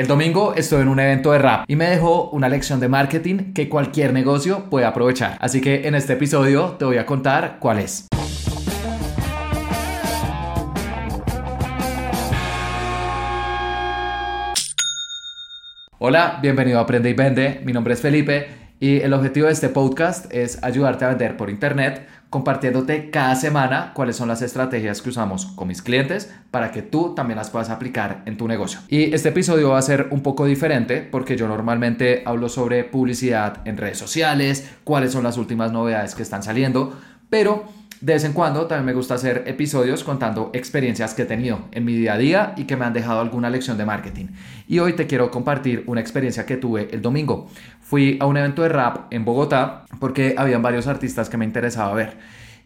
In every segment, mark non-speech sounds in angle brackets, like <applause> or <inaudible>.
El domingo estuve en un evento de rap y me dejó una lección de marketing que cualquier negocio puede aprovechar. Así que en este episodio te voy a contar cuál es. Hola, bienvenido a Aprende y Vende. Mi nombre es Felipe y el objetivo de este podcast es ayudarte a vender por internet compartiéndote cada semana cuáles son las estrategias que usamos con mis clientes para que tú también las puedas aplicar en tu negocio. Y este episodio va a ser un poco diferente porque yo normalmente hablo sobre publicidad en redes sociales, cuáles son las últimas novedades que están saliendo, pero de vez en cuando también me gusta hacer episodios contando experiencias que he tenido en mi día a día y que me han dejado alguna lección de marketing. Y hoy te quiero compartir una experiencia que tuve el domingo. Fui a un evento de rap en Bogotá porque habían varios artistas que me interesaba ver.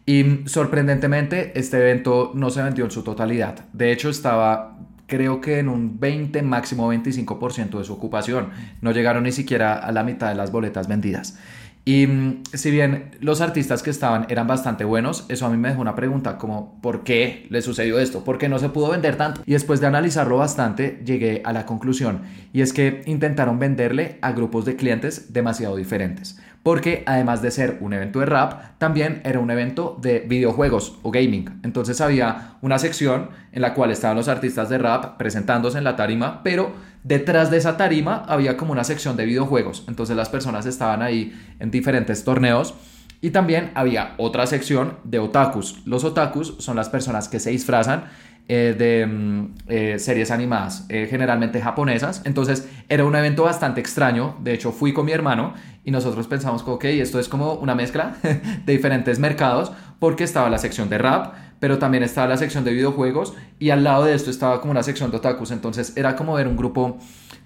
Y sorprendentemente este evento no se vendió en su totalidad. De hecho estaba creo que en un 20, máximo 25% de su ocupación. No llegaron ni siquiera a la mitad de las boletas vendidas. Y mm, si bien los artistas que estaban eran bastante buenos, eso a mí me dejó una pregunta como ¿por qué le sucedió esto? ¿Por qué no se pudo vender tanto? Y después de analizarlo bastante, llegué a la conclusión y es que intentaron venderle a grupos de clientes demasiado diferentes porque además de ser un evento de rap, también era un evento de videojuegos o gaming. Entonces había una sección en la cual estaban los artistas de rap presentándose en la tarima, pero detrás de esa tarima había como una sección de videojuegos. Entonces las personas estaban ahí en diferentes torneos. Y también había otra sección de otakus. Los otakus son las personas que se disfrazan eh, de mm, eh, series animadas, eh, generalmente japonesas. Entonces era un evento bastante extraño. De hecho, fui con mi hermano y nosotros pensamos que, ok, esto es como una mezcla <laughs> de diferentes mercados porque estaba la sección de rap, pero también estaba la sección de videojuegos y al lado de esto estaba como una sección de otakus. Entonces era como ver un grupo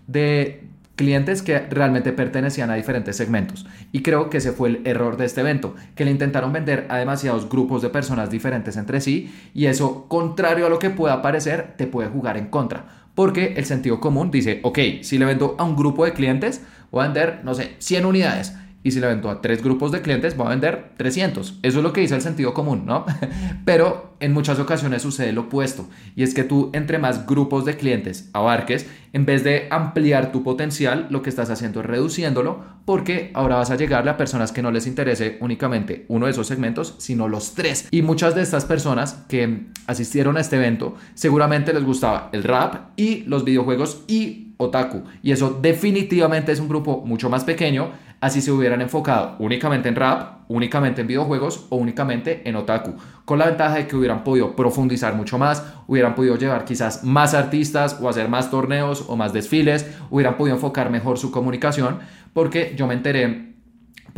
de clientes que realmente pertenecían a diferentes segmentos. Y creo que ese fue el error de este evento, que le intentaron vender a demasiados grupos de personas diferentes entre sí y eso, contrario a lo que pueda parecer, te puede jugar en contra. Porque el sentido común dice, ok, si le vendo a un grupo de clientes, voy a vender, no sé, 100 unidades y si le vendo a tres grupos de clientes, voy a vender 300. Eso es lo que dice el sentido común, ¿no? <laughs> Pero en muchas ocasiones sucede lo opuesto. Y es que tú entre más grupos de clientes abarques, en vez de ampliar tu potencial, lo que estás haciendo es reduciéndolo porque ahora vas a llegarle a personas que no les interese únicamente uno de esos segmentos, sino los tres. Y muchas de estas personas que asistieron a este evento seguramente les gustaba el rap y los videojuegos y otaku. Y eso definitivamente es un grupo mucho más pequeño así se hubieran enfocado únicamente en rap, únicamente en videojuegos o únicamente en otaku, con la ventaja de que hubieran podido profundizar mucho más, hubieran podido llevar quizás más artistas o hacer más torneos o más desfiles, hubieran podido enfocar mejor su comunicación, porque yo me enteré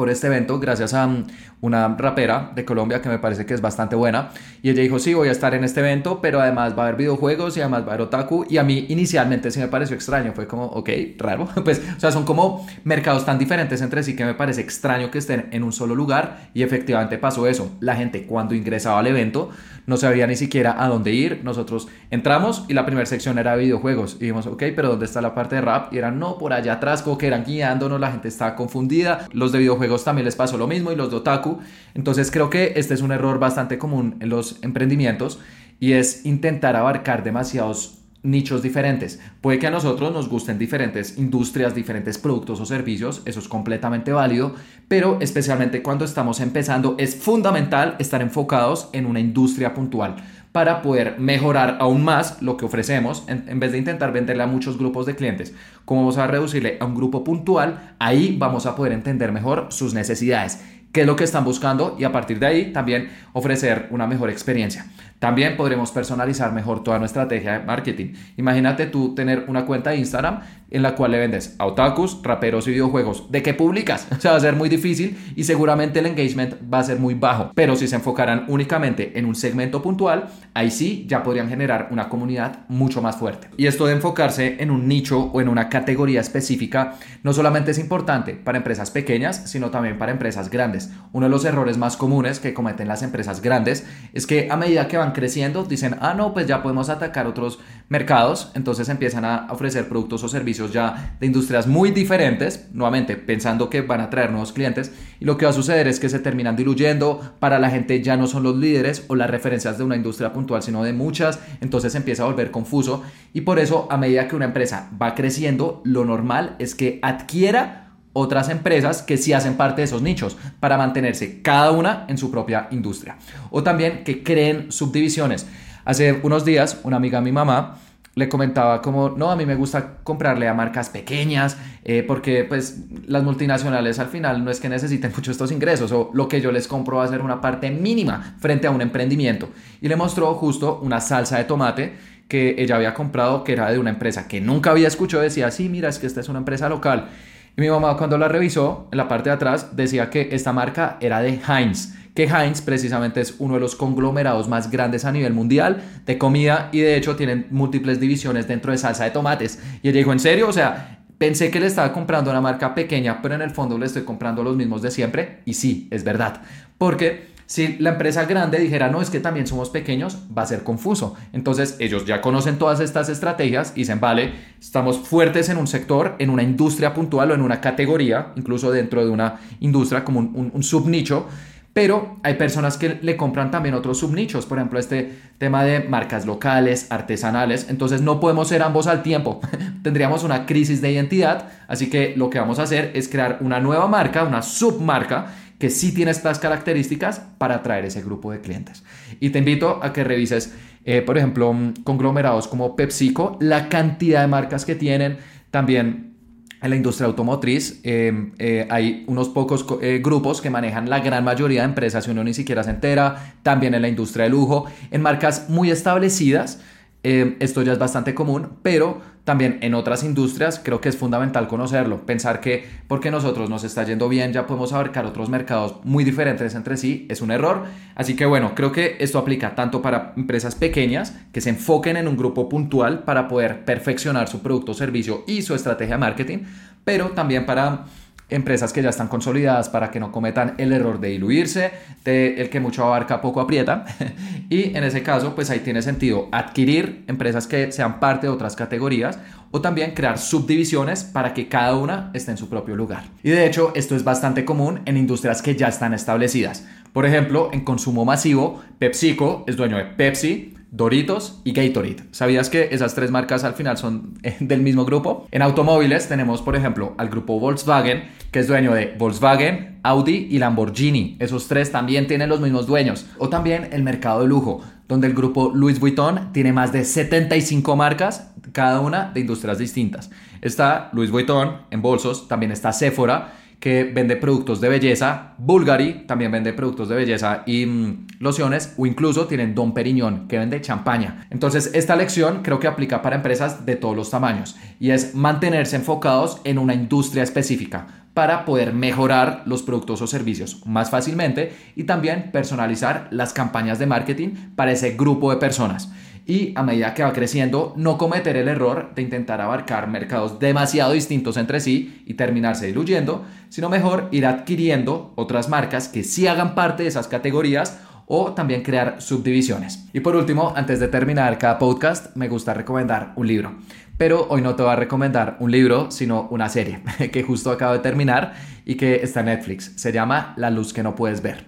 por este evento gracias a mm, una rapera de Colombia que me parece que es bastante buena. Y ella dijo sí voy a estar en este evento pero además va a haber videojuegos y además va a haber otaku y a mí inicialmente sí me pareció extraño fue como ok raro. <laughs> Pues o sea son como mercados tan diferentes entre sí que me parece extraño que estén en un solo lugar. Y efectivamente pasó eso. La gente cuando ingresaba al evento no sabía ni siquiera a dónde ir. Nosotros entramos y la primera sección era videojuegos. Y dijimos ok pero dónde está la parte de rap y eran no por allá atrás como que eran guiándonos la gente estaba confundida. Los de videojuegos también les pasó lo mismo y los de otaku. Entonces creo que este es un error bastante común en los emprendimientos y es intentar abarcar demasiados nichos diferentes. Puede que a nosotros nos gusten diferentes industrias, diferentes productos o servicios, eso es completamente válido, pero especialmente cuando estamos empezando es fundamental estar enfocados en una industria puntual para poder mejorar aún más lo que ofrecemos en, vez de intentar venderle a muchos grupos de clientes. Como vamos a reducirle a un grupo puntual, ahí vamos a poder entender mejor sus necesidades qué es lo que están buscando y a partir de ahí también ofrecer una mejor experiencia. También podremos personalizar mejor toda nuestra estrategia de marketing. Imagínate tú tener una cuenta de Instagram en la cual le vendes a otakus, raperos y videojuegos. ¿De qué publicas? <laughs> O sea, va a ser muy difícil y seguramente el engagement va a ser muy bajo. Pero si se enfocaran únicamente en un segmento puntual, ahí sí ya podrían generar una comunidad mucho más fuerte. Y esto de enfocarse en un nicho o en una categoría específica no solamente es importante para empresas pequeñas, sino también para empresas grandes Uno de los errores más comunes que cometen las empresas grandes es que a medida que van creciendo dicen, ah, no, pues ya podemos atacar otros mercados, entonces empiezan a ofrecer productos o servicios ya de industrias muy diferentes, nuevamente pensando que van a traer nuevos clientes, y lo que va a suceder es que se terminan diluyendo, para la gente ya no son los líderes o las referencias de una industria puntual, sino de muchas, entonces empieza a volver confuso, y por eso a medida que una empresa va creciendo, lo normal es que adquiera otras empresas que sí hacen parte de esos nichos para mantenerse cada una en su propia industria. O también que creen subdivisiones. Hace unos días una amiga de mi mamá le comentaba como, no, a mí me gusta comprarle a marcas pequeñas eh, porque pues las multinacionales al final no es que necesiten <laughs> mucho estos ingresos o lo que yo les compro va a ser una parte mínima frente a un emprendimiento. Y le mostró justo una salsa de tomate que ella había comprado que era de una empresa que nunca había escuchado, decía, sí, mira, es que esta es una empresa local. Y mi mamá cuando la revisó, en la parte de atrás decía que esta marca era de Heinz, que Heinz precisamente es uno de los conglomerados más grandes a nivel mundial de comida y de hecho tienen múltiples divisiones dentro de salsa de tomates. Y ella dijo, ¿en serio? O sea, pensé que le estaba comprando una marca pequeña, pero en el fondo le estoy comprando los mismos de siempre. Y sí, es verdad. Porque si la empresa grande dijera, no, es que también somos pequeños, va a ser confuso. Entonces ellos ya conocen todas estas estrategias y dicen, vale, estamos fuertes en un sector, en una industria puntual o en una categoría, incluso dentro de una industria como un, subnicho. Pero hay personas que le compran también otros subnichos, por ejemplo, este tema de marcas locales, artesanales. Entonces no podemos ser ambos al tiempo. <laughs> Tendríamos una crisis de identidad. Así que lo que vamos a hacer es crear una nueva marca, una submarca que sí tiene estas características para atraer ese grupo de clientes. Y te invito a que revises, eh, por ejemplo, mm, conglomerados como PepsiCo, la cantidad de marcas que tienen, también en la industria automotriz em, eh, hay unos pocos eh, grupos que manejan la gran mayoría de empresas y uno ni siquiera se entera. También en la industria de lujo, en marcas muy establecidas. Em, esto ya es bastante común, pero también en otras industrias creo que es fundamental conocerlo, pensar que porque nosotros nos está yendo bien ya podemos abarcar otros mercados muy diferentes entre sí, es un error. Así que bueno, creo que esto aplica tanto para empresas pequeñas que se enfoquen en un grupo puntual para poder perfeccionar su producto servicio y su estrategia de marketing, pero también para empresas que ya están consolidadas para que no cometan el error de diluirse, de el que mucho abarca poco aprieta. <laughs> y en ese caso, pues ahí tiene sentido adquirir empresas que sean parte de otras categorías o también crear subdivisiones para que cada una esté en su propio lugar. Y de hecho, esto es bastante común en industrias que ya están establecidas. Por ejemplo, en consumo masivo, PepsiCo es dueño de Pepsi, Doritos y Gatorade. ¿Sabías que esas tres marcas al final son eh, <laughs> del mismo grupo? En automóviles tenemos, por ejemplo, al grupo Volkswagen, que es dueño de Volkswagen, Audi y Lamborghini. Esos tres también tienen los mismos dueños. O también el mercado de lujo, donde el grupo Louis Vuitton tiene más de 75 marcas, cada una de industrias distintas. Está Louis Vuitton en bolsos, también está Sephora que vende productos de belleza, Bulgari también vende productos de belleza y mm, lociones, o incluso tienen Don Periñón, que vende champaña. Entonces, esta lección creo que aplica para empresas de todos los tamaños y es mantenerse enfocados en una industria específica para poder mejorar los productos o servicios más fácilmente y también personalizar las campañas de marketing para ese grupo de personas y a medida que va creciendo no cometer el error de intentar abarcar mercados demasiado distintos entre sí y terminarse diluyendo, sino mejor ir adquiriendo otras marcas que sí hagan parte de esas categorías o también crear subdivisiones. Y por último, antes de terminar cada podcast, me gusta recomendar un libro. Pero hoy no te voy a recomendar un libro, sino una serie <laughs> que justo acabo de terminar y que está en Netflix. Se llama La luz que no puedes ver.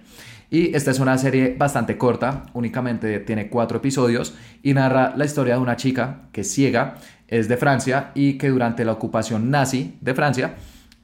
Y esta es una serie bastante corta, únicamente tiene cuatro episodios y narra la historia de una chica que es ciega, es de Francia y que durante la ocupación nazi de Francia,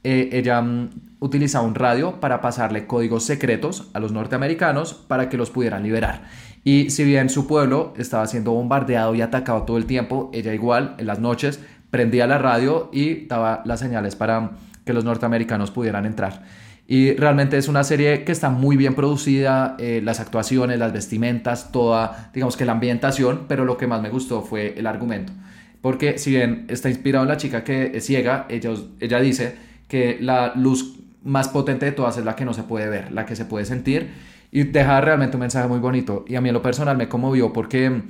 eh, ella mm, utiliza un radio para pasarle códigos secretos a los norteamericanos para que los pudieran liberar. Y si bien su pueblo estaba siendo bombardeado y atacado todo el tiempo, ella igual en las noches prendía la radio y daba las señales para que los norteamericanos pudieran entrar. Y realmente es una serie que está muy bien producida, eh, las actuaciones, las vestimentas, toda, digamos que la ambientación, pero lo que más me gustó fue el argumento. Porque si bien está inspirado en la chica que es ciega, ella, ella dice que la luz más potente de todas es la que no se puede ver, la que se puede sentir y deja realmente un mensaje muy bonito. Y a mí en lo personal me conmovió porque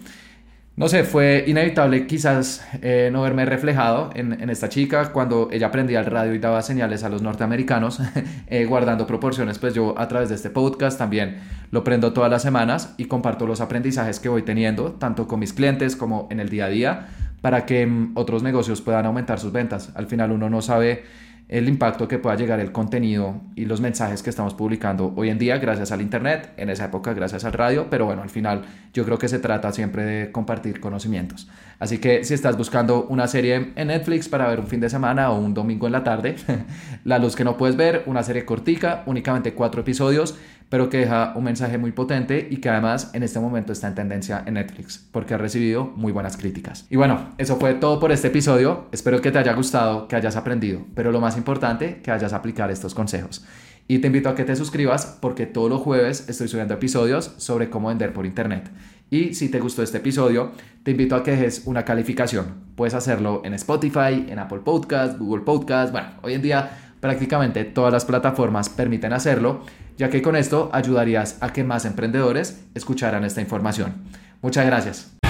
no sé, fue inevitable quizás eh, no verme reflejado en, esta chica cuando ella aprendía el radio y daba señales a los norteamericanos, <laughs> eh, guardando proporciones, pues yo a través de este podcast también lo prendo todas las semanas y comparto los aprendizajes que voy teniendo, tanto con mis clientes como en el día a día, para que mm, otros negocios puedan aumentar sus ventas. Al final uno no sabe el impacto que pueda llegar el contenido y los mensajes que estamos publicando hoy en día gracias al Internet, en esa época gracias al radio, pero bueno, al final yo creo que se trata siempre de compartir conocimientos. Así que si estás buscando una serie en Netflix para ver un fin de semana o un domingo en la tarde, <laughs> La Luz que no puedes ver, una serie cortica, únicamente cuatro episodios, pero que deja un mensaje muy potente y que además en este momento está en tendencia en Netflix porque ha recibido muy buenas críticas. Y bueno, eso fue todo por este episodio. Espero que te haya gustado, que hayas aprendido, pero lo más importante, que hayas aplicar estos consejos. Y te invito a que te suscribas porque todos los jueves estoy subiendo episodios sobre cómo vender por internet. Y si te gustó este episodio, te invito a que dejes una calificación. Puedes hacerlo en Spotify, en Apple Podcast, Google Podcast. Bueno, hoy en día prácticamente todas las plataformas permiten hacerlo ya que con esto ayudarías a que más emprendedores escucharan esta información. Muchas gracias.